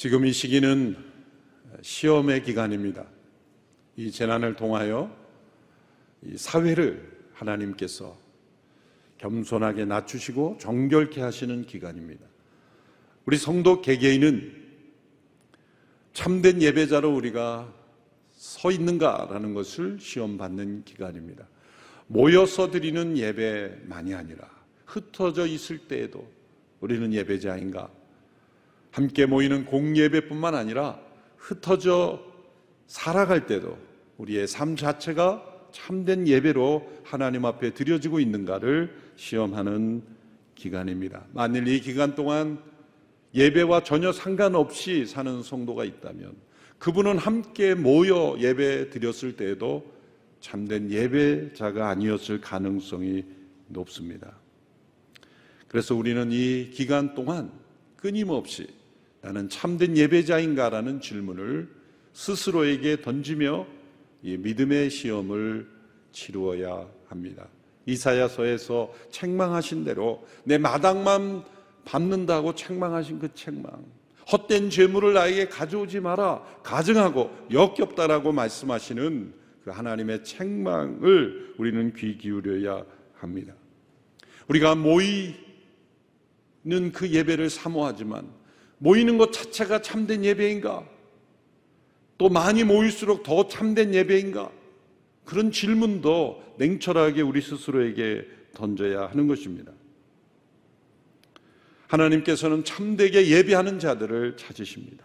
지금 이 시기는 시험의 기간입니다. 이 재난을 통하여 이 사회를 하나님께서 겸손하게 낮추시고 정결케 하시는 기간입니다. 우리 성도 개개인은 참된 예배자로 우리가 서 있는가라는 것을 시험받는 기간입니다. 모여서 드리는 예배만이 아니라 흩어져 있을 때에도 우리는 예배자인가? 함께 모이는 공예배뿐만 아니라 흩어져 살아갈 때도 우리의 삶 자체가 참된 예배로 하나님 앞에 드려지고 있는가를 시험하는 기간입니다. 만일 이 기간 동안 예배와 전혀 상관없이 사는 성도가 있다면 그분은 함께 모여 예배 드렸을 때에도 참된 예배자가 아니었을 가능성이 높습니다. 그래서 우리는 이 기간 동안 끊임없이 나는 참된 예배자인가라는 질문을 스스로에게 던지며 이 믿음의 시험을 치루어야 합니다. 이사야서에서 책망하신 대로 내 마당만 밟는다고 책망하신 그 책망. 헛된 죄물을 나에게 가져오지 마라. 가증하고 역겹다라고 말씀하시는 그 하나님의 책망을 우리는 귀 기울여야 합니다. 우리가 모이는 그 예배를 사모하지만 모이는 것 자체가 참된 예배인가? 또 많이 모일수록 더 참된 예배인가? 그런 질문도 냉철하게 우리 스스로에게 던져야 하는 것입니다. 하나님께서는 참되게 예배하는 자들을 찾으십니다.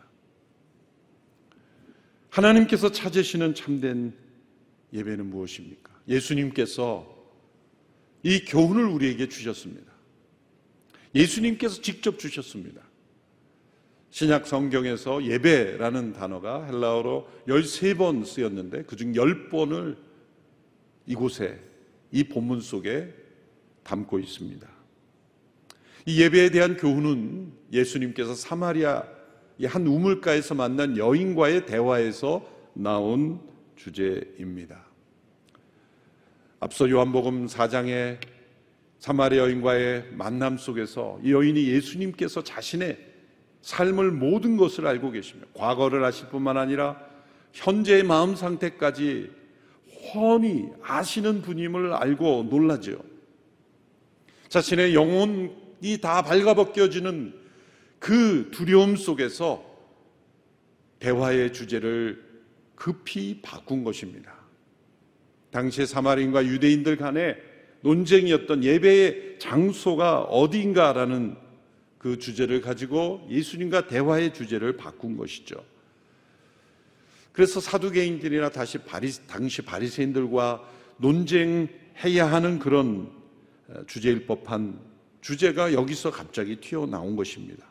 하나님께서 찾으시는 참된 예배는 무엇입니까? 예수님께서 이 교훈을 우리에게 주셨습니다. 예수님께서 직접 주셨습니다. 신약 성경에서 예배라는 단어가 헬라어로 13번 쓰였는데 그중 10번을 이곳에 이 본문 속에 담고 있습니다. 이 예배에 대한 교훈은 예수님께서 사마리아 한 우물가에서 만난 여인과의 대화에서 나온 주제입니다. 앞서 요한복음 4장에 사마리아 여인과의 만남 속에서 이 여인이 예수님께서 자신의 삶을 모든 것을 알고 계시며 과거를 아실 뿐만 아니라 현재의 마음 상태까지 훤히 아시는 분임을 알고 놀라죠. 자신의 영혼이 다 발가벗겨지는 그 두려움 속에서 대화의 주제를 급히 바꾼 것입니다. 당시의 사마리인과 유대인들 간에 논쟁이었던 예배의 장소가 어디인가라는 그 주제를 가지고 예수님과 대화의 주제를 바꾼 것이죠. 그래서 사두개인들이나 다시 바리, 당시 바리새인들과 논쟁해야 하는 그런 어, 주제일 법한 주제가 여기서 갑자기 튀어나온 것입니다.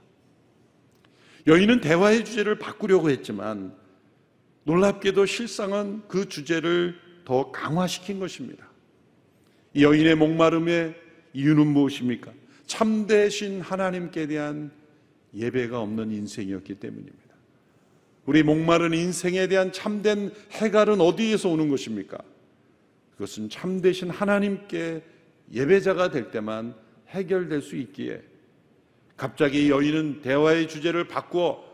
여인은 대화의 주제를 바꾸려고 했지만 놀랍게도 실상은 그 주제를 더 강화시킨 것입니다. 여인의 목마름의 이유는 무엇입니까? 참되신 하나님께 대한 예배가 없는 인생이었기 때문입니다. 우리 목마른 인생에 대한 참된 해갈은 어디에서 오는 것입니까? 그것은 참되신 하나님께 예배자가 될 때만 해결될 수 있기에 갑자기 여인은 대화의 주제를 바꾸어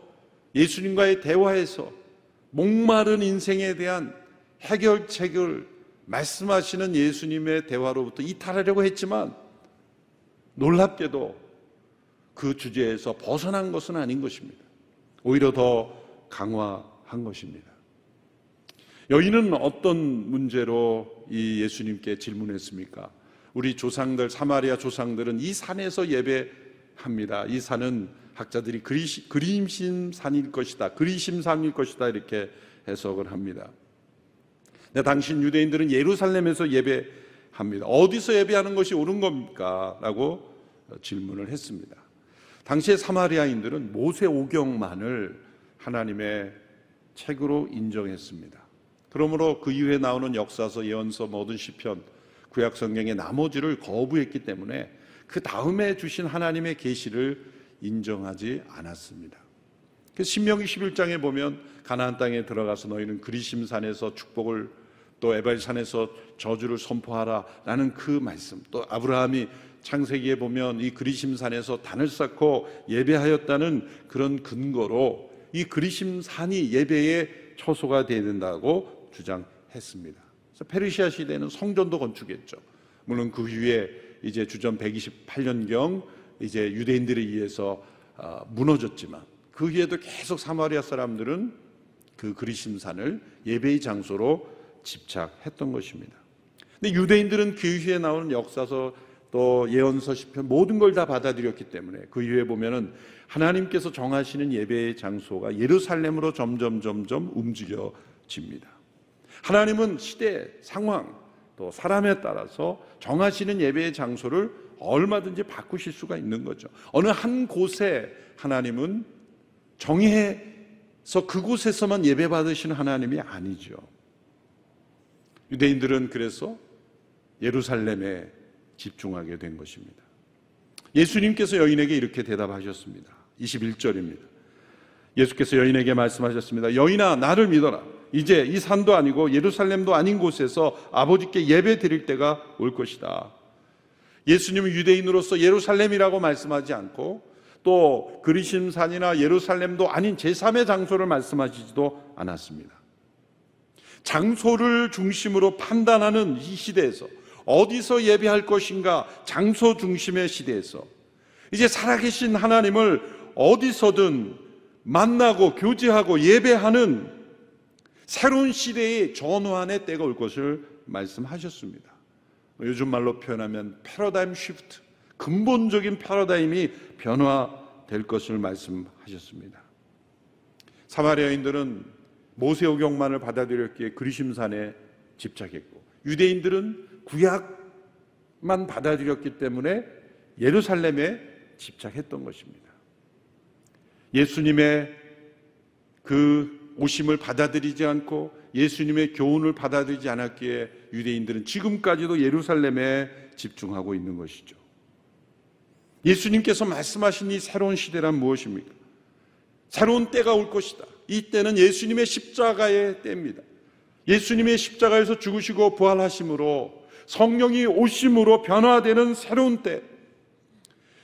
예수님과의 대화에서 목마른 인생에 대한 해결책을 말씀하시는 예수님의 대화로부터 이탈하려고 했지만 놀랍게도 그 주제에서 벗어난 것은 아닌 것입니다. 오히려 더 강화한 것입니다. 여인은 어떤 문제로 이 예수님께 질문했습니까? 우리 조상들, 사마리아 조상들은 이 산에서 예배합니다. 이 산은 학자들이 그림심 산일 것이다. 그리심 산일 것이다. 이렇게 해석을 합니다. 네, 당신 유대인들은 예루살렘에서 예배 합니다. 어디서 예배하는 것이 옳은 겁니까? 라고 질문을 했습니다. 당시의 사마리아인들은 모세 오경만을 하나님의 책으로 인정했습니다. 그러므로 그 이후에 나오는 역사서, 예언서, 모든 시편, 구약 성경의 나머지를 거부했기 때문에 그 다음에 주신 하나님의 계시를 인정하지 않았습니다. 그 신명기 11장에 보면 가나안 땅에 들어가서 너희는 그리심 산에서 축복을 또 에발 산에서 저주를 선포하라라는 그 말씀. 또 아브라함이 창세기에 보면 이 그리심 산에서 단을 쌓고 예배하였다는 그런 근거로 이 그리심산이 예배의 처소가 되어야 된다고 주장했습니다. 그래서 페르시아 시대는 성전도 건축했죠. 물론 그 후에 이제 주전 128년경 이제 유대인들에 의해서 아, 무너졌지만 그 후에도 계속 사마리아 사람들은 그 그리심산을 예배의 장소로 집착했던 것입니다. 근데 유대인들은 그 이후에 나오는 역사서 또 예언서 시편 모든 걸 다 받아들였기 때문에 그 이후에 보면은 하나님께서 정하시는 예배의 장소가 예루살렘으로 점점 점점 움직여집니다. 하나님은 시대, 상황, 또 사람에 따라서 정하시는 예배의 장소를 얼마든지 바꾸실 수가 있는 거죠. 어느 한 곳에 하나님은 정해서 그곳에서만 예배 받으시는 하나님이 아니죠. 유대인들은 그래서 예루살렘에 집중하게 된 것입니다. 예수님께서 여인에게 이렇게 대답하셨습니다. 21절입니다. 예수께서 여인에게 말씀하셨습니다. 여인아, 나를 믿어라. 이제 이 산도 아니고 예루살렘도 아닌 곳에서 아버지께 예배 드릴 때가 올 것이다. 예수님은 유대인으로서 예루살렘이라고 말씀하지 않고 또 그리심산이나 예루살렘도 아닌 제3의 장소를 말씀하시지도 않았습니다. 장소를 중심으로 판단하는 이 시대에서 어디서 예배할 것인가 장소 중심의 시대에서 이제 살아계신 하나님을 어디서든 만나고 교제하고 예배하는 새로운 시대의 전환의 때가 올 것을 말씀하셨습니다. 요즘 말로 표현하면 패러다임 쉬프트, 근본적인 패러다임이 변화될 것을 말씀하셨습니다. 사마리아인들은 모세오경만을 받아들였기에 그리심산에 집착했고 유대인들은 구약만 받아들였기 때문에 예루살렘에 집착했던 것입니다. 예수님의 그 오심을 받아들이지 않고 예수님의 교훈을 받아들이지 않았기에 유대인들은 지금까지도 예루살렘에 집중하고 있는 것이죠. 예수님께서 말씀하신 이 새로운 시대란 무엇입니까? 새로운 때가 올 것이다. 이 때는 예수님의 십자가의 때입니다. 예수님의 십자가에서 죽으시고 부활하심으로 성령이 오심으로 변화되는 새로운 때.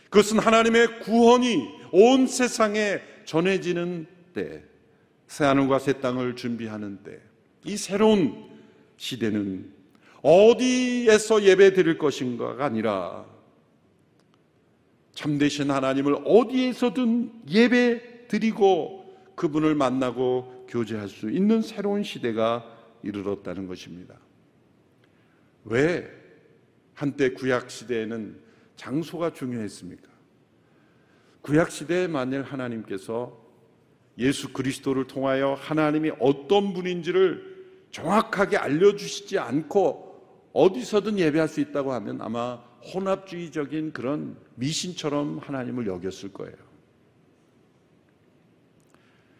그것은 하나님의 구원이 온 세상에 전해지는 때. 새 하늘과 새 땅을 준비하는 때. 이 새로운 시대는 어디에서 예배 드릴 것인가가 아니라 참되신 하나님을 어디에서든 예배 드리고 그분을 만나고 교제할 수 있는 새로운 시대가 이르렀다는 것입니다. 왜 한때 구약 시대에는 장소가 중요했습니까? 구약 시대에 만일 하나님께서 예수 그리스도를 통하여 하나님이 어떤 분인지를 정확하게 알려주시지 않고 어디서든 예배할 수 있다고 하면 아마 혼합주의적인 그런 미신처럼 하나님을 여겼을 거예요.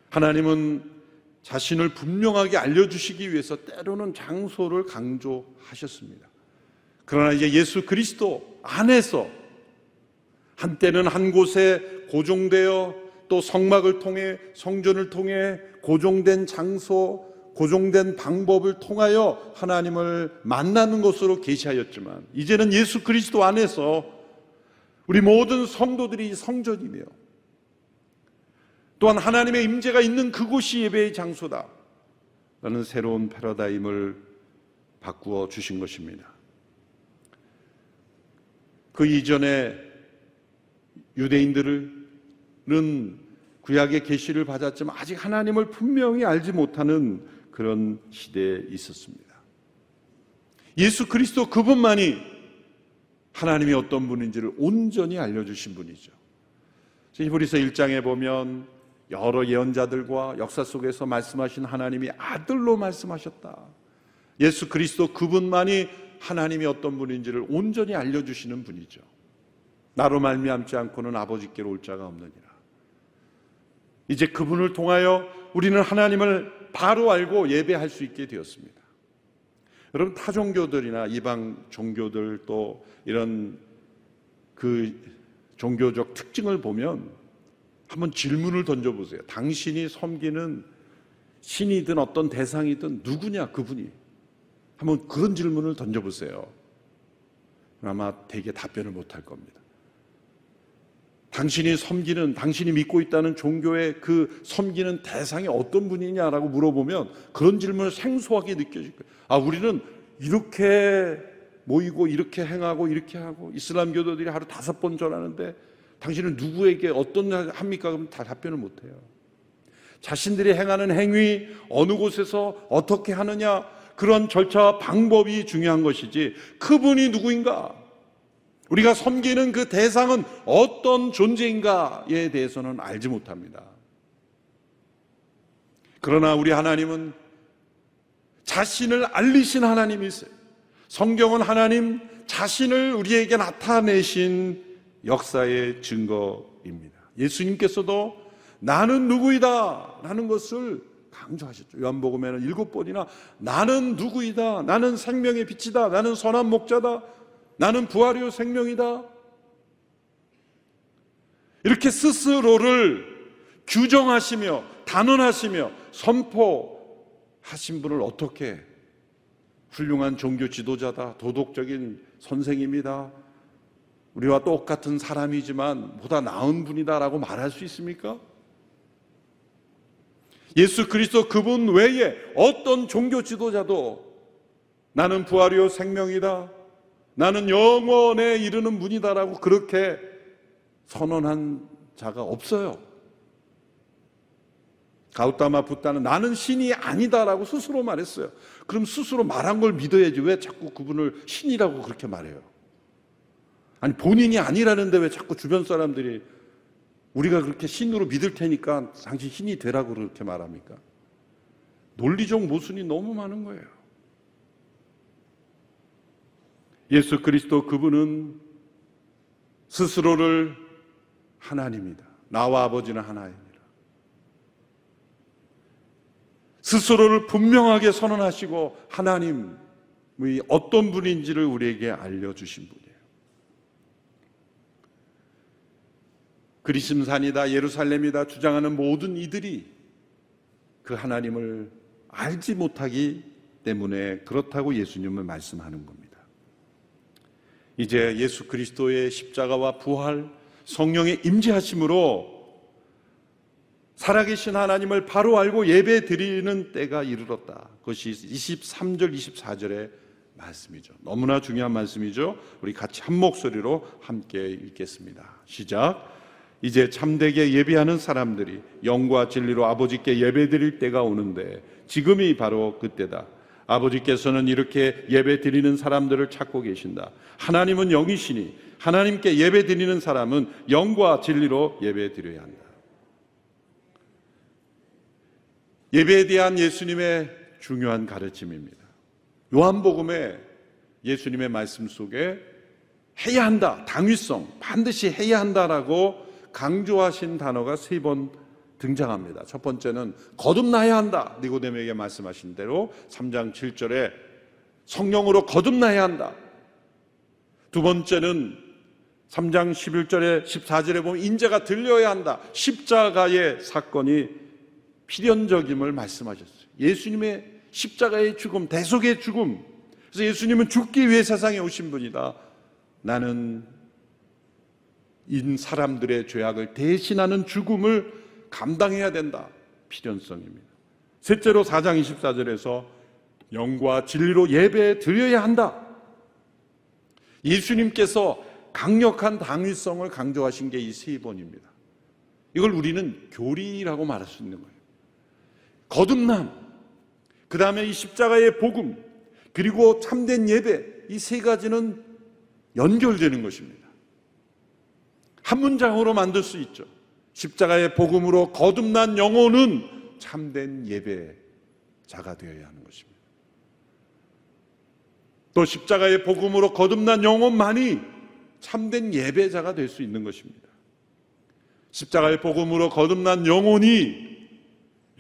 하나님은 자신을 분명하게 알려주시기 위해서 때로는 장소를 강조하셨습니다. 그러나 이제 예수 그리스도 안에서 한때는 한 곳에 고정되어 또 성막을 통해 성전을 통해 고정된 장소, 고정된 방법을 통하여 하나님을 만나는 것으로 계시하였지만 이제는 예수 그리스도 안에서 우리 모든 성도들이 성전이며 또한 하나님의 임재가 있는 그곳이 예배의 장소다. 라는 새로운 패러다임을 바꾸어 주신 것입니다. 그 이전에 유대인들은 구약의 계시를 받았지만 아직 하나님을 분명히 알지 못하는 그런 시대에 있었습니다. 예수 그리스도 그분만이 하나님이 어떤 분인지를 온전히 알려주신 분이죠. 히브리서 1장에 보면 여러 예언자들과 역사 속에서 말씀하신 하나님이 아들로 말씀하셨다. 예수 그리스도 그분만이 하나님이 어떤 분인지를 온전히 알려주시는 분이죠. 나로 말미암지 않고는 아버지께로 올 자가 없느니라. 이제 그분을 통하여 우리는 하나님을 바로 알고 예배할 수 있게 되었습니다. 여러분 타 종교들이나 이방 종교들 또 이런 그 종교적 특징을 보면 한번 질문을 던져보세요. 당신이 섬기는 신이든 어떤 대상이든 누구냐 그분이 한번 그런 질문을 던져보세요. 아마 대개 답변을 못할 겁니다. 당신이 섬기는, 당신이 믿고 있다는 종교의 그 섬기는 대상이 어떤 분이냐라고 물어보면 그런 질문을 생소하게 느껴질 거예요. 아, 우리는 이렇게 모이고 이렇게 행하고 이렇게 하고 이슬람 교도들이 하루 다섯 번 전하는데 당신은 누구에게 어떤 합니까? 그러면 다 답변을 못 해요. 자신들이 행하는 행위 어느 곳에서 어떻게 하느냐 그런 절차와 방법이 중요한 것이지 그분이 누구인가 우리가 섬기는 그 대상은 어떤 존재인가에 대해서는 알지 못합니다. 그러나 우리 하나님은 자신을 알리신 하나님이세요. 성경은 하나님 자신을 우리에게 나타내신 역사의 증거입니다. 예수님께서도 나는 누구이다 라는 것을 강조하셨죠. 요한복음에는 일곱 번이나 나는 누구이다. 나는 생명의 빛이다. 나는 선한 목자다. 나는 부활이요 생명이다. 이렇게 스스로를 규정하시며 단언하시며 선포하신 분을 어떻게 훌륭한 종교 지도자다, 도덕적인 선생입니다. 우리와 똑같은 사람이지만 보다 나은 분이다라고 말할 수 있습니까? 예수 그리스도 그분 외에 어떤 종교 지도자도 나는 부활이요 생명이다. 나는 영원에 이르는 분이다라고 그렇게 선언한 자가 없어요. 가우타마 붓다는 나는 신이 아니다라고 스스로 말했어요. 그럼 스스로 말한 걸 믿어야지 왜 자꾸 그분을 신이라고 그렇게 말해요? 아니 본인이 아니라는데 왜 자꾸 주변 사람들이 우리가 그렇게 신으로 믿을 테니까 당신 신이 되라고 그렇게 말합니까? 논리적 모순이 너무 많은 거예요. 예수 그리스도 그분은 스스로를 하나님이다. 나와 아버지는 하나입니다. 스스로를 분명하게 선언하시고 하나님의 어떤 분인지를 우리에게 알려주신 분이에요. 그리심산이다, 예루살렘이다 주장하는 모든 이들이 그 하나님을 알지 못하기 때문에 그렇다고 예수님은 말씀하는 겁니다. 이제 예수 그리스도의 십자가와 부활, 성령의 임재하심으로 살아계신 하나님을 바로 알고 예배 드리는 때가 이르렀다. 그것이 23절, 24절의 말씀이죠. 너무나 중요한 말씀이죠. 우리 같이 한 목소리로 함께 읽겠습니다. 시작. 이제 참되게 예배하는 사람들이 영과 진리로 아버지께 예배 드릴 때가 오는데 지금이 바로 그때다. 아버지께서는 이렇게 예배 드리는 사람들을 찾고 계신다. 하나님은 영이시니 하나님께 예배 드리는 사람은 영과 진리로 예배 드려야 한다. 예배에 대한 예수님의 중요한 가르침입니다. 요한복음에 예수님의 말씀 속에 해야 한다, 당위성, 반드시 해야 한다라고 강조하신 단어가 세 번 등장합니다. 첫 번째는 거듭나야 한다. 니고데모에게 말씀하신 대로 3장 7절에 성령으로 거듭나야 한다. 두 번째는 3장 11절에 14절에 보면 인재가 들려야 한다. 십자가의 사건이 필연적임을 말씀하셨어요. 예수님의 십자가의 죽음, 대속의 죽음. 그래서 예수님은 죽기 위해 세상에 오신 분이다. 나는 인 사람들의 죄악을 대신하는 죽음을 감당해야 된다. 필연성입니다. 셋째로 4장 24절에서 영과 진리로 예배 드려야 한다. 예수님께서 강력한 당위성을 강조하신 게 이 세 번입니다. 이걸 우리는 교리라고 말할 수 있는 거예요. 거듭남, 그 다음에 이 십자가의 복음, 그리고 참된 예배, 이 세 가지는 연결되는 것입니다. 한 문장으로 만들 수 있죠. 십자가의 복음으로 거듭난 영혼은 참된 예배자가 되어야 하는 것입니다. 또 십자가의 복음으로 거듭난 영혼만이 참된 예배자가 될 수 있는 것입니다. 십자가의 복음으로 거듭난 영혼이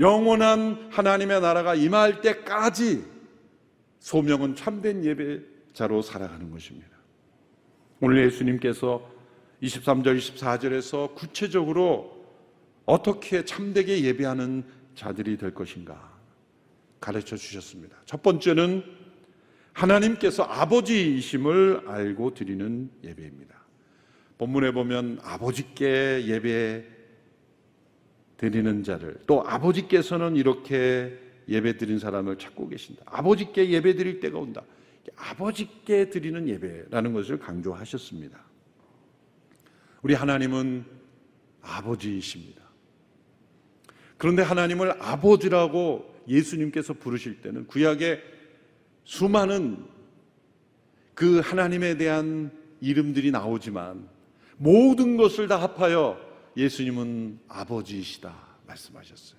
영원한 하나님의 나라가 임할 때까지 소명은 참된 예배자로 살아가는 것입니다. 오늘 예수님께서 23절, 24절에서 구체적으로 어떻게 참되게 예배하는 자들이 될 것인가 가르쳐 주셨습니다. 첫 번째는 하나님께서 아버지이심을 알고 드리는 예배입니다. 본문에 보면 아버지께 예배 드리는 자를 또 아버지께서는 이렇게 예배 드린 사람을 찾고 계신다. 아버지께 예배 드릴 때가 온다. 아버지께 드리는 예배라는 것을 강조하셨습니다. 우리 하나님은 아버지이십니다. 그런데 하나님을 아버지라고 예수님께서 부르실 때는 구약의 수많은 그 하나님에 대한 이름들이 나오지만 모든 것을 다 합하여 예수님은 아버지이시다 말씀하셨어요.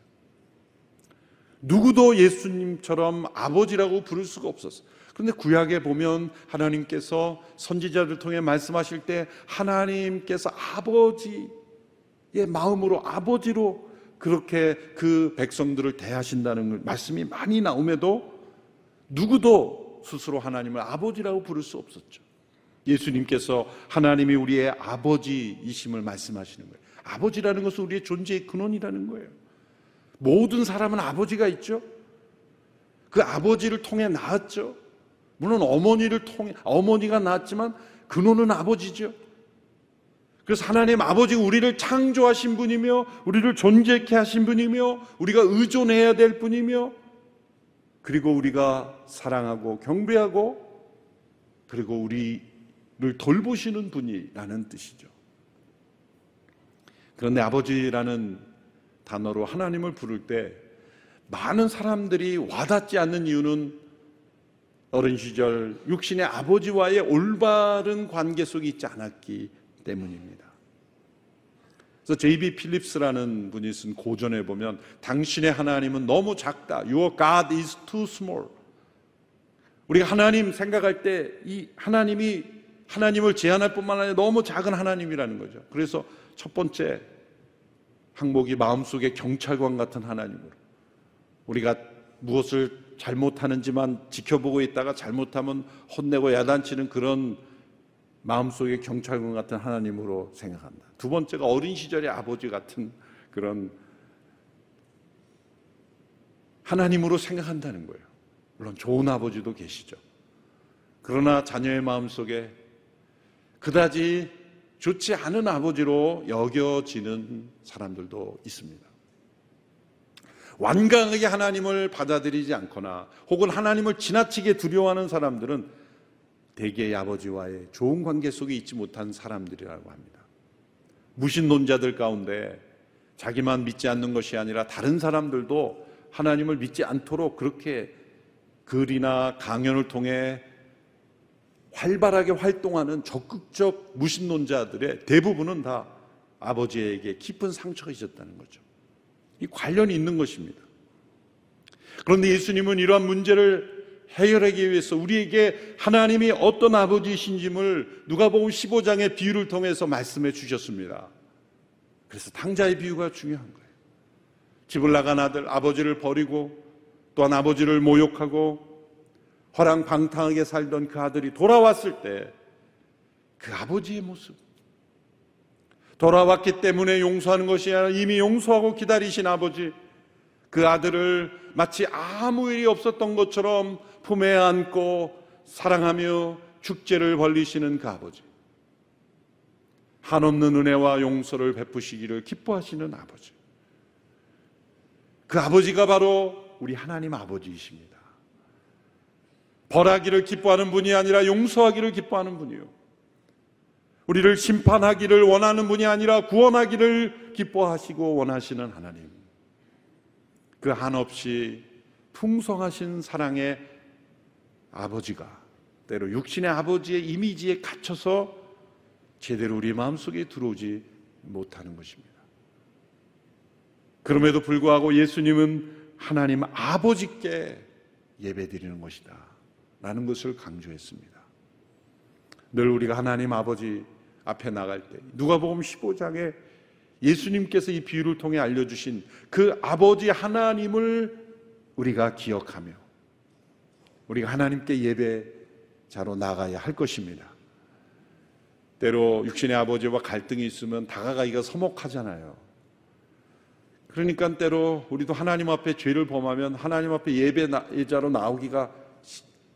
누구도 예수님처럼 아버지라고 부를 수가 없었어요. 그런데 구약에 보면 하나님께서 선지자를 통해 말씀하실 때 하나님께서 아버지의 마음으로 아버지로 그렇게 그 백성들을 대하신다는 말씀이 많이 나옴에도 누구도 스스로 하나님을 아버지라고 부를 수 없었죠. 예수님께서 하나님이 우리의 아버지이심을 말씀하시는 거예요. 아버지라는 것은 우리의 존재의 근원이라는 거예요. 모든 사람은 아버지가 있죠. 그 아버지를 통해 낳았죠. 물론 어머니를 통해 어머니가 낳았지만 근원은 아버지죠. 그래서 하나님 아버지 우리를 창조하신 분이며 우리를 존재케 하신 분이며 우리가 의존해야 될 분이며 그리고 우리가 사랑하고 경배하고 그리고 우리를 돌보시는 분이라는 뜻이죠. 그런데 아버지라는 단어로 하나님을 부를 때 많은 사람들이 와닿지 않는 이유는 어린 시절 육신의 아버지와의 올바른 관계 속에 있지 않았기 때문입니다. 그래서 J.B. 필립스라는 분이 쓴 고전에 보면 당신의 하나님은 너무 작다. Your God is too small. 우리가 하나님 생각할 때 이 하나님이 하나님을 제한할 뿐만 아니라 너무 작은 하나님이라는 거죠. 그래서 첫 번째 항목이 마음속에 경찰관 같은 하나님으로 우리가 무엇을 잘못하는지만 지켜보고 있다가 잘못하면 혼내고 야단치는 그런 마음속에 경찰관 같은 하나님으로 생각한다. 두 번째가 어린 시절의 아버지 같은 그런 하나님으로 생각한다는 거예요. 물론 좋은 아버지도 계시죠. 그러나 자녀의 마음속에 그다지 좋지 않은 아버지로 여겨지는 사람들도 있습니다. 완강하게 하나님을 받아들이지 않거나 혹은 하나님을 지나치게 두려워하는 사람들은 대개의 아버지와의 좋은 관계 속에 있지 못한 사람들이라고 합니다. 무신론자들 가운데 자기만 믿지 않는 것이 아니라 다른 사람들도 하나님을 믿지 않도록 그렇게 글이나 강연을 통해 활발하게 활동하는 적극적 무신론자들의 대부분은 다 아버지에게 깊은 상처가 있었다는 거죠. 이 관련이 있는 것입니다. 그런데 예수님은 이러한 문제를 해결하기 위해서 우리에게 하나님이 어떤 아버지이신지를 누가복음 15장의 비유를 통해서 말씀해 주셨습니다. 그래서 탕자의 비유가 중요한 거예요. 집을 나간 아들 아버지를 버리고 또한 아버지를 모욕하고 허랑방탕하게 살던 그 아들이 돌아왔을 때 그 아버지의 모습 돌아왔기 때문에 용서하는 것이 아니라 이미 용서하고 기다리신 아버지 그 아들을 마치 아무 일이 없었던 것처럼 품에 안고 사랑하며 축제를 벌리시는 그 아버지. 한없는 은혜와 용서를 베푸시기를 기뻐하시는 아버지. 그 아버지가 바로 우리 하나님 아버지이십니다. 벌하기를 기뻐하는 분이 아니라 용서하기를 기뻐하는 분이요. 우리를 심판하기를 원하는 분이 아니라 구원하기를 기뻐하시고 원하시는 하나님. 그 한없이 풍성하신 사랑의 아버지가 때로 육신의 아버지의 이미지에 갇혀서 제대로 우리 마음속에 들어오지 못하는 것입니다. 그럼에도 불구하고 예수님은 하나님 아버지께 예배드리는 것이다. 라는 것을 강조했습니다. 늘 우리가 하나님 아버지 앞에 나갈 때 누가복음 15장에 예수님께서 이 비유를 통해 알려주신 그 아버지 하나님을 우리가 기억하며 우리가 하나님께 예배자로 나가야 할 것입니다. 때로 육신의 아버지와 갈등이 있으면 다가가기가 서먹하잖아요. 그러니까 때로 우리도 하나님 앞에 죄를 범하면 하나님 앞에 예배자로 나오기가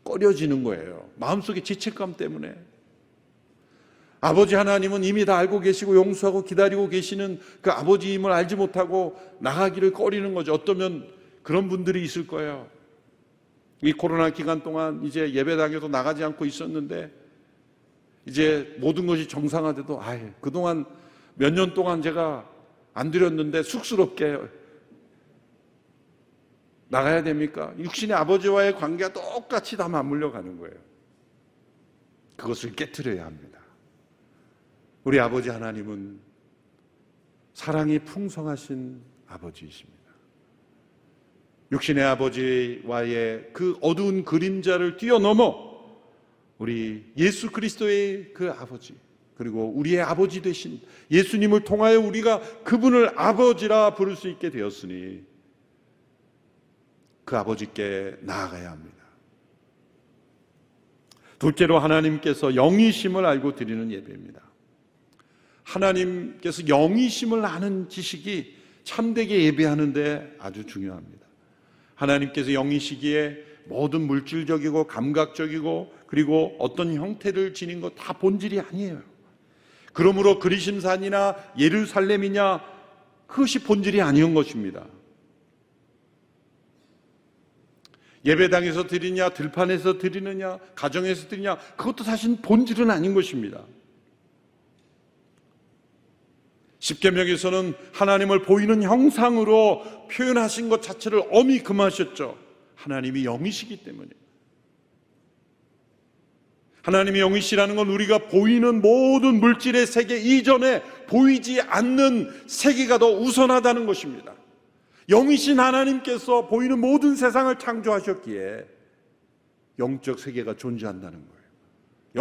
꺼려지는 거예요. 마음속에 죄책감 때문에. 아버지 하나님은 이미 다 알고 계시고 용서하고 기다리고 계시는 그 아버지임을 알지 못하고 나가기를 꺼리는 거죠. 어쩌면 그런 분들이 있을 거예요. 이 코로나 기간 동안 이제 예배당에도 나가지 않고 있었는데 이제 모든 것이 정상화돼도 아예 그동안 몇 년 동안 제가 안 드렸는데 쑥스럽게 나가야 됩니까? 육신의 아버지와의 관계가 똑같이 다 맞물려 가는 거예요. 그것을 깨뜨려야 합니다. 우리 아버지 하나님은 사랑이 풍성하신 아버지이십니다. 육신의 아버지와의 그 어두운 그림자를 뛰어넘어 우리 예수 그리스도의 그 아버지, 그리고 우리의 아버지 되신 예수님을 통하여 우리가 그분을 아버지라 부를 수 있게 되었으니 그 아버지께 나아가야 합니다. 둘째로 하나님께서 영이심을 알고 드리는 예배입니다. 하나님께서 영이심을 아는 지식이 참되게 예배하는데 아주 중요합니다. 하나님께서 영이시기에 모든 물질적이고 감각적이고 그리고 어떤 형태를 지닌 것 다 본질이 아니에요. 그러므로 그리심산이나 예루살렘이냐 그것이 본질이 아니온 것입니다. 예배당에서 드리냐, 들판에서 드리느냐, 가정에서 드리냐, 그것도 사실 본질은 아닌 것입니다. 십계명에서는 하나님을 보이는 형상으로 표현하신 것 자체를 엄히 금하셨죠. 하나님이 영이시기 때문에. 하나님이 영이시라는 건 우리가 보이는 모든 물질의 세계 이전에 보이지 않는 세계가 더 우선하다는 것입니다. 영이신 하나님께서 보이는 모든 세상을 창조하셨기에 영적 세계가 존재한다는 거예요.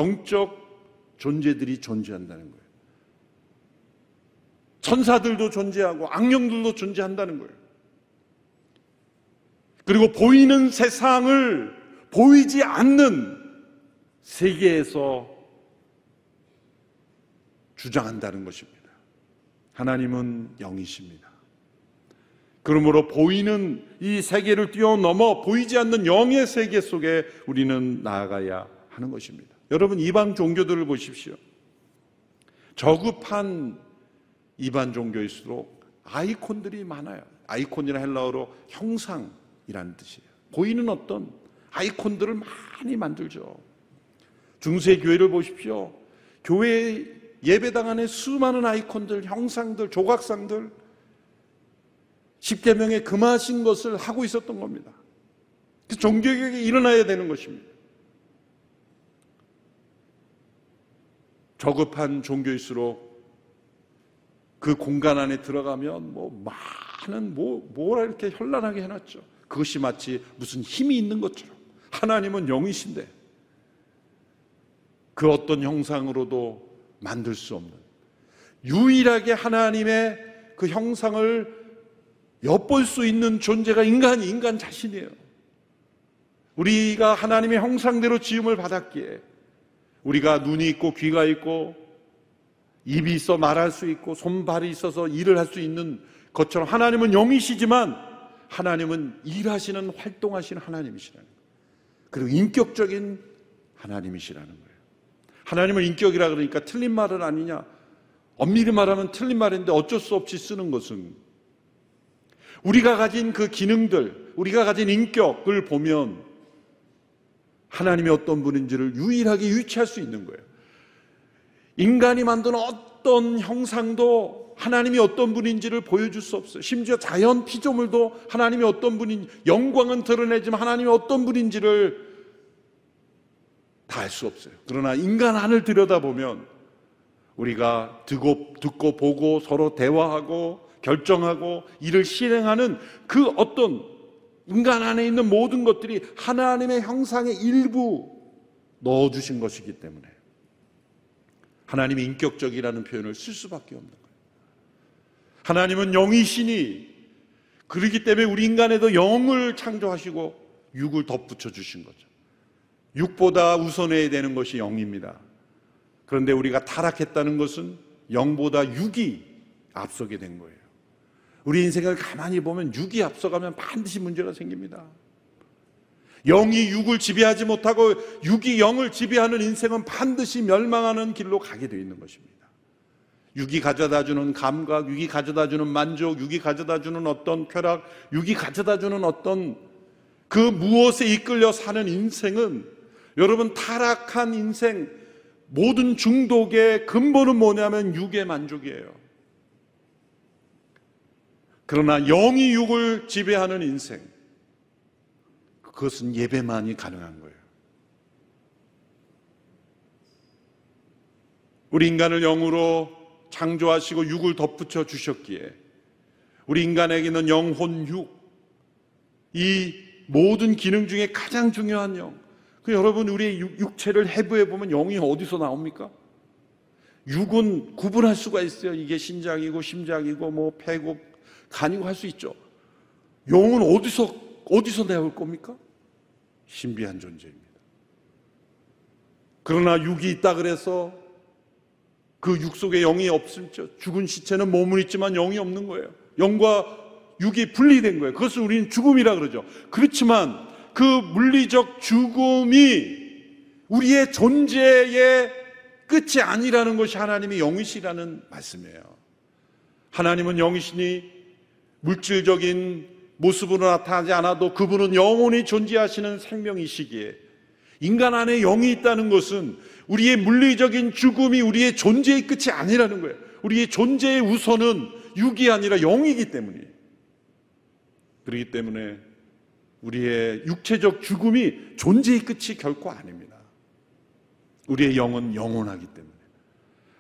영적 존재들이 존재한다는 거예요. 천사들도 존재하고 악령들도 존재한다는 거예요. 그리고 보이는 세상을 보이지 않는 세계에서 주장한다는 것입니다. 하나님은 영이십니다. 그러므로 보이는 이 세계를 뛰어넘어 보이지 않는 영의 세계 속에 우리는 나아가야 하는 것입니다. 여러분, 이방 종교들을 보십시오. 저급한 이반 종교일수록 아이콘들이 많아요. 아이콘이라 헬라어로 형상이라는 뜻이에요. 보이는 어떤 아이콘들을 많이 만들죠. 중세 교회를 보십시오. 교회 예배당 안에 수많은 아이콘들, 형상들, 조각상들, 십계명에 금하신 것을 하고 있었던 겁니다. 그 종교개혁이 일어나야 되는 것입니다. 저급한 종교일수록 그 공간 안에 들어가면 뭐 많은 뭐 뭐라 이렇게 현란하게 해놨죠. 그것이 마치 무슨 힘이 있는 것처럼 하나님은 영이신데 그 어떤 형상으로도 만들 수 없는 유일하게 하나님의 그 형상을 엿볼 수 있는 존재가 인간이 인간 자신이에요. 우리가 하나님의 형상대로 지음을 받았기에 우리가 눈이 있고 귀가 있고 입이 있어 말할 수 있고 손발이 있어서 일을 할 수 있는 것처럼 하나님은 영이시지만 하나님은 일하시는 활동하시는 하나님이시라는 거예요. 그리고 인격적인 하나님이시라는 거예요. 하나님을 인격이라 그러니까 틀린 말은 아니냐? 엄밀히 말하면 틀린 말인데 어쩔 수 없이 쓰는 것은 우리가 가진 그 기능들, 우리가 가진 인격을 보면 하나님이 어떤 분인지를 유일하게 유치할 수 있는 거예요. 인간이 만든 어떤 형상도 하나님이 어떤 분인지를 보여줄 수 없어요. 심지어 자연 피조물도 하나님이 어떤 분인 영광은 드러내지만 하나님이 어떤 분인지를 다 알 수 없어요. 그러나 인간 안을 들여다보면 우리가 듣고, 듣고 보고 서로 대화하고 결정하고 일을 실행하는 그 어떤 인간 안에 있는 모든 것들이 하나님의 형상의 일부 넣어주신 것이기 때문에 하나님이 인격적이라는 표현을 쓸 수밖에 없는 거예요. 하나님은 영이시니 그러기 때문에 우리 인간에도 영을 창조하시고 육을 덧붙여 주신 거죠. 육보다 우선해야 되는 것이 영입니다. 그런데 우리가 타락했다는 것은 영보다 육이 앞서게 된 거예요. 우리 인생을 가만히 보면 육이 앞서가면 반드시 문제가 생깁니다. 영이 육을 지배하지 못하고 육이 영을 지배하는 인생은 반드시 멸망하는 길로 가게 되어 있는 것입니다. 육이 가져다 주는 감각, 육이 가져다 주는 만족, 육이 가져다 주는 어떤 쾌락, 육이 가져다 주는 어떤 그 무엇에 이끌려 사는 인생은 여러분 타락한 인생 모든 중독의 근본은 뭐냐면 육의 만족이에요. 그러나 영이 육을 지배하는 인생 그것은 예배만이 가능한 거예요. 우리 인간을 영으로 창조하시고 육을 덧붙여 주셨기에 우리 인간에게 는 영혼 육, 이 모든 기능 중에 가장 중요한 영. 그 여러분 우리 육체를 해부해 보면 영이 어디서 나옵니까? 육은 구분할 수가 있어요. 이게 신장이고 심장이고 뭐 폐고 간이고 할 수 있죠. 영은 어디서 어디서 나올 겁니까? 신비한 존재입니다. 그러나 육이 있다 그래서 그 육 속에 영이 없을 죠. 죽은 시체는 몸은 있지만 영이 없는 거예요. 영과 육이 분리된 거예요. 그것을 우리는 죽음이라 그러죠. 그렇지만 그 물리적 죽음이 우리의 존재의 끝이 아니라는 것이 하나님의 영이시라는 말씀이에요. 하나님은 영이시니 물질적인 모습으로 나타나지 않아도 그분은 영원히 존재하시는 생명이시기에 인간 안에 영이 있다는 것은 우리의 물리적인 죽음이 우리의 존재의 끝이 아니라는 거예요. 우리의 존재의 우선은 육이 아니라 영이기 때문이에요. 그렇기 때문에 우리의 육체적 죽음이 존재의 끝이 결코 아닙니다. 우리의 영은 영원하기 때문에.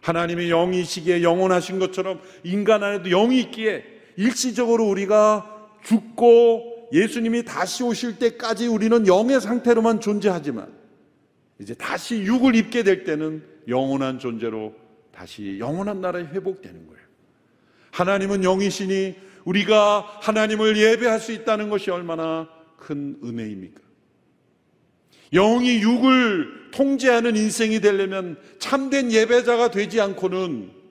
하나님의 영이시기에 영원하신 것처럼 인간 안에도 영이 있기에 일시적으로 우리가 죽고 예수님이 다시 오실 때까지 우리는 영의 상태로만 존재하지만 이제 다시 육을 입게 될 때는 영원한 존재로 다시 영원한 나라에 회복되는 거예요. 하나님은 영이시니 우리가 하나님을 예배할 수 있다는 것이 얼마나 큰 은혜입니까? 영이 육을 통제하는 인생이 되려면 참된 예배자가 되지 않고는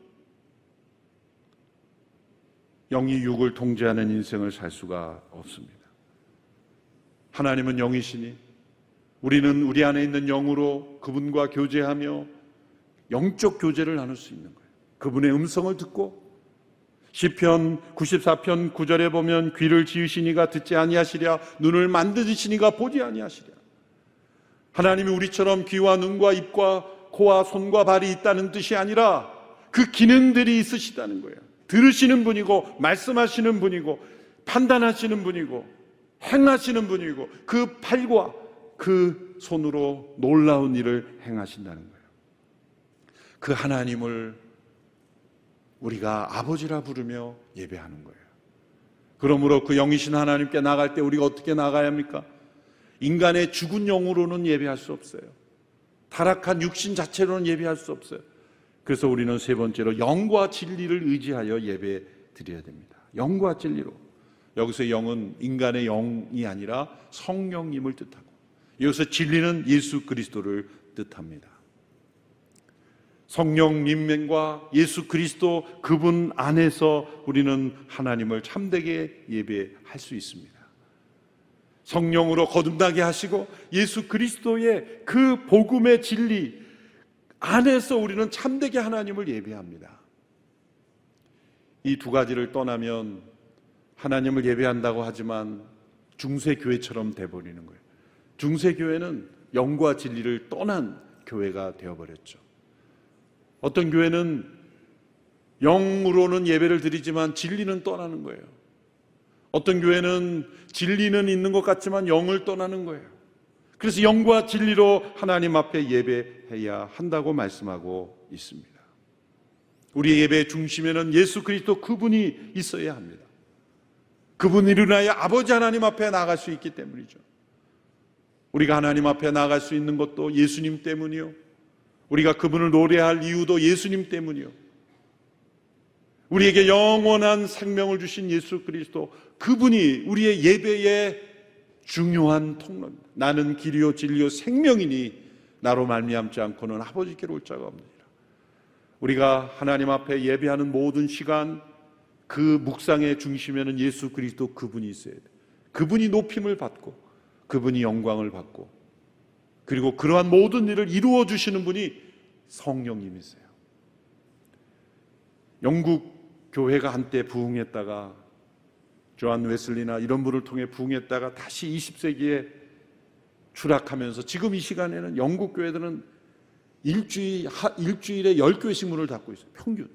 영이 육을 통제하는 인생을 살 수가 없습니다. 하나님은 영이시니 우리는 우리 안에 있는 영으로 그분과 교제하며 영적 교제를 나눌 수 있는 거예요. 그분의 음성을 듣고 시편 94편 9절에 보면 귀를 지으시니가 듣지 아니하시랴 눈을 만드시니가 보지 아니하시랴 하나님이 우리처럼 귀와 눈과 입과 코와 손과 발이 있다는 뜻이 아니라 그 기능들이 있으시다는 거예요. 들으시는 분이고 말씀하시는 분이고 판단하시는 분이고 행하시는 분이고 그 팔과 그 손으로 놀라운 일을 행하신다는 거예요. 그 하나님을 우리가 아버지라 부르며 예배하는 거예요. 그러므로 그 영이신 하나님께 나갈 때 우리가 어떻게 나가야 합니까? 인간의 죽은 영으로는 예배할 수 없어요. 타락한 육신 자체로는 예배할 수 없어요. 그래서 우리는 세 번째로 영과 진리를 의지하여 예배 드려야 됩니다. 영과 진리로. 여기서 영은 인간의 영이 아니라 성령님을 뜻하고 여기서 진리는 예수 그리스도를 뜻합니다. 성령 님명과 예수 그리스도 그분 안에서 우리는 하나님을 참되게 예배할 수 있습니다. 성령으로 거듭나게 하시고 예수 그리스도의 그 복음의 진리 안에서 우리는 참되게 하나님을 예배합니다. 이 두 가지를 떠나면 하나님을 예배한다고 하지만 중세교회처럼 돼버리는 거예요. 중세교회는 영과 진리를 떠난 교회가 되어버렸죠. 어떤 교회는 영으로는 예배를 드리지만 진리는 떠나는 거예요. 어떤 교회는 진리는 있는 것 같지만 영을 떠나는 거예요. 그래서 영과 진리로 하나님 앞에 예배해야 한다고 말씀하고 있습니다. 우리의 예배의 중심에는 예수 그리스도 그분이 있어야 합니다. 그분이 일어나야 아버지 하나님 앞에 나갈 수 있기 때문이죠. 우리가 하나님 앞에 나갈 수 있는 것도 예수님 때문이요. 우리가 그분을 노래할 이유도 예수님 때문이요. 우리에게 영원한 생명을 주신 예수 그리스도 그분이 우리의 예배의 중요한 통로입니다. 나는 길이요 진리요 생명이니 나로 말미암지 않고는 아버지께로 올 자가 없느니라. 우리가 하나님 앞에 예배하는 모든 시간 그 묵상의 중심에는 예수 그리스도 그분이 있어야 돼. 그분이 높임을 받고 그분이 영광을 받고 그리고 그러한 모든 일을 이루어 주시는 분이 성령님이세요. 영국 교회가 한때 부흥했다가 조한 웨슬리나 이런 분을 통해 부흥했다가 다시 20세기에 추락하면서 지금 이 시간에는 영국 교회들은 일주일, 일주일에 10교회씩 문을 닫고 있어요. 평균.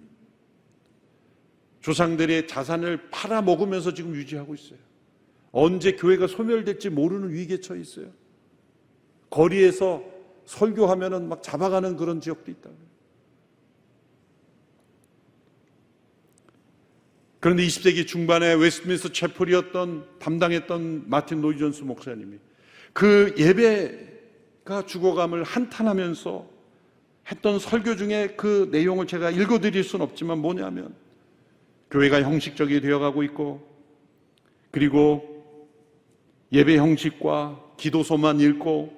조상들의 자산을 팔아먹으면서 지금 유지하고 있어요. 언제 교회가 소멸될지 모르는 위기에 처해 있어요. 거리에서 설교하면은 막 잡아가는 그런 지역도 있다. 그런데 20세기 중반에 웨스트민스터 채플이었던 담당했던 마틴 로이드 존스 목사님이 그 예배가 죽어감을 한탄하면서 했던 설교 중에 그 내용을 제가 읽어드릴 수는 없지만 뭐냐면 교회가 형식적이 되어가고 있고 그리고 예배 형식과 기도소만 읽고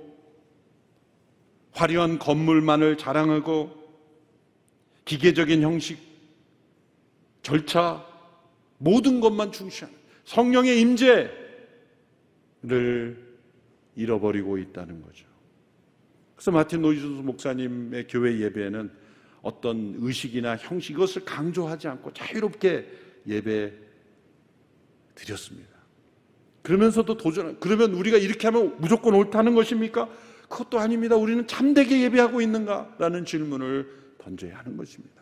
화려한 건물만을 자랑하고 기계적인 형식, 절차, 모든 것만 중시하는 성령의 임재를 잃어버리고 있다는 거죠. 그래서 마틴 노이존스 목사님의 교회 예배에는 어떤 의식이나 형식 이것을 강조하지 않고 자유롭게 예배 드렸습니다. 그러면서도 도전, 그러면 우리가 이렇게 하면 무조건 옳다는 것입니까? 그것도 아닙니다. 우리는 참되게 예배하고 있는가? 라는 질문을 던져야 하는 것입니다.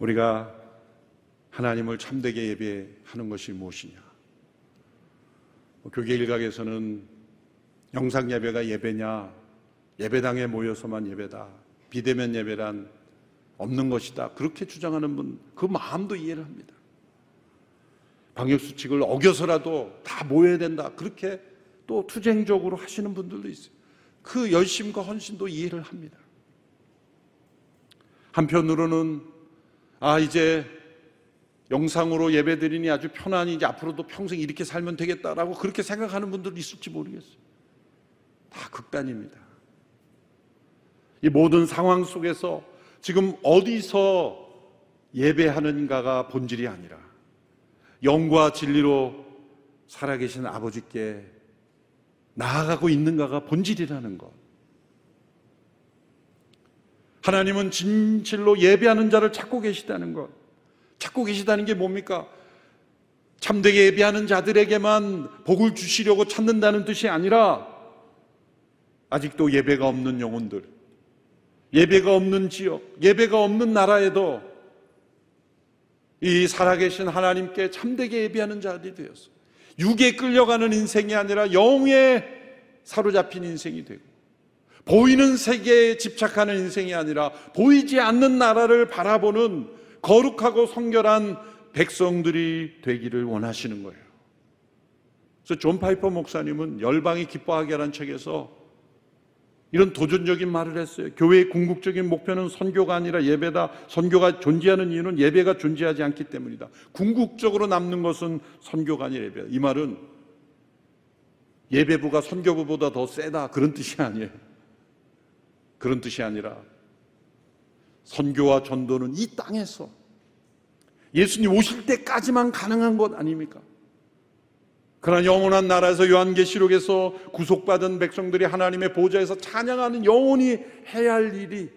우리가 하나님을 참되게 예배하는 것이 무엇이냐? 뭐 교계 일각에서는 영상 예배가 예배냐, 예배당에 모여서만 예배다, 비대면 예배란 없는 것이다. 그렇게 주장하는 분, 그 마음도 이해를 합니다. 방역수칙을 어겨서라도 다 모여야 된다. 그렇게 또 투쟁적으로 하시는 분들도 있어요. 그 열심과 헌신도 이해를 합니다. 한편으로는, 아, 이제 영상으로 예배 드리니 아주 편안히 이제 앞으로도 평생 이렇게 살면 되겠다라고 그렇게 생각하는 분들도 있을지 모르겠어요. 다 극단입니다. 이 모든 상황 속에서 지금 어디서 예배하는가가 본질이 아니라 영과 진리로 살아계신 아버지께 나아가고 있는가가 본질이라는 것. 하나님은 진실로 예배하는 자를 찾고 계시다는 것. 찾고 계시다는 게 뭡니까? 참되게 예배하는 자들에게만 복을 주시려고 찾는다는 뜻이 아니라 아직도 예배가 없는 영혼들, 예배가 없는 지역, 예배가 없는 나라에도 이 살아계신 하나님께 참되게 예배하는 자들이 되었어. 육에 끌려가는 인생이 아니라 영에 사로잡힌 인생이 되고, 보이는 세계에 집착하는 인생이 아니라 보이지 않는 나라를 바라보는 거룩하고 성결한 백성들이 되기를 원하시는 거예요. 그래서 존 파이퍼 목사님은 열방이 기뻐하게 하는 책에서 이런 도전적인 말을 했어요. 교회의 궁극적인 목표는 선교가 아니라 예배다. 선교가 존재하는 이유는 예배가 존재하지 않기 때문이다. 궁극적으로 남는 것은 선교가 아니라 예배다. 이 말은 예배부가 선교부보다 더 세다. 그런 뜻이 아니에요. 그런 뜻이 아니라 선교와 전도는 이 땅에서 예수님 오실 때까지만 가능한 것 아닙니까? 그러나 영원한 나라에서 요한계시록에서 구속받은 백성들이 하나님의 보좌에서 찬양하는 영원히 해야 할 일이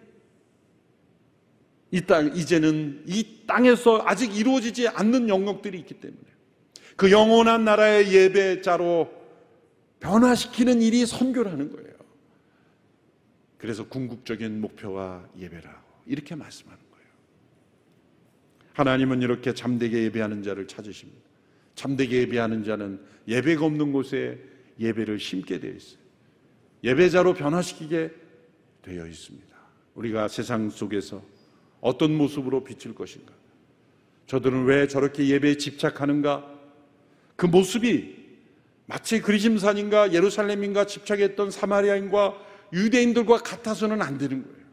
이 땅, 이제는 이 땅에서 아직 이루어지지 않는 영역들이 있기 때문에 그 영원한 나라의 예배자로 변화시키는 일이 선교라는 거예요. 그래서 궁극적인 목표와 예배라고 이렇게 말씀하는 거예요. 하나님은 이렇게 잠되게 예배하는 자를 찾으십니다. 참되게 예배하는 자는 예배가 없는 곳에 예배를 심게 되어 있어요. 예배자로 변화시키게 되어 있습니다. 우리가 세상 속에서 어떤 모습으로 비칠 것인가? 저들은 왜 저렇게 예배에 집착하는가? 그 모습이 마치 그리심산인가 예루살렘인가 집착했던 사마리아인과 유대인들과 같아서는 안 되는 거예요.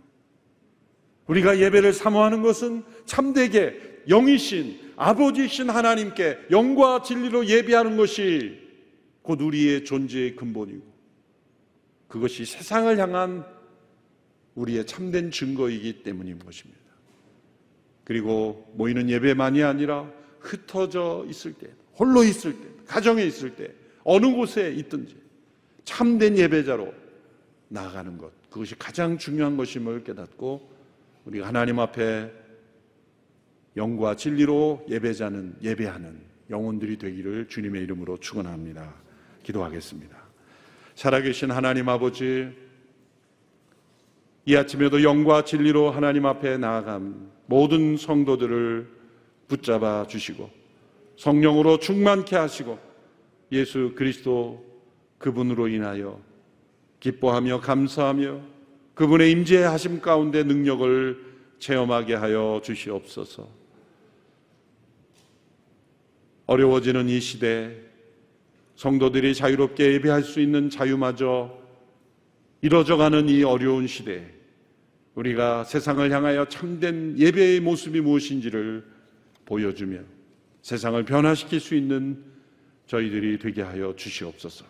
우리가 예배를 사모하는 것은 참되게 영이신 아버지신 하나님께 영과 진리로 예배하는 것이 곧 우리의 존재의 근본이고 그것이 세상을 향한 우리의 참된 증거이기 때문인 것입니다. 그리고 모이는 예배만이 아니라 흩어져 있을 때, 홀로 있을 때, 가정에 있을 때, 어느 곳에 있든지 참된 예배자로 나아가는 것. 그것이 가장 중요한 것임을 깨닫고 우리가 하나님 앞에 영과 진리로 예배자는 예배하는 영혼들이 되기를 주님의 이름으로 축원합니다. 기도하겠습니다. 살아계신 하나님 아버지 이 아침에도 영과 진리로 하나님 앞에 나아간 모든 성도들을 붙잡아 주시고 성령으로 충만케 하시고 예수 그리스도 그분으로 인하여 기뻐하며 감사하며 그분의 임재하심 가운데 능력을 체험하게 하여 주시옵소서. 어려워지는 이 시대 성도들이 자유롭게 예배할 수 있는 자유마저 이뤄져가는 이 어려운 시대 우리가 세상을 향하여 참된 예배의 모습이 무엇인지를 보여주며 세상을 변화시킬 수 있는 저희들이 되게 하여 주시옵소서.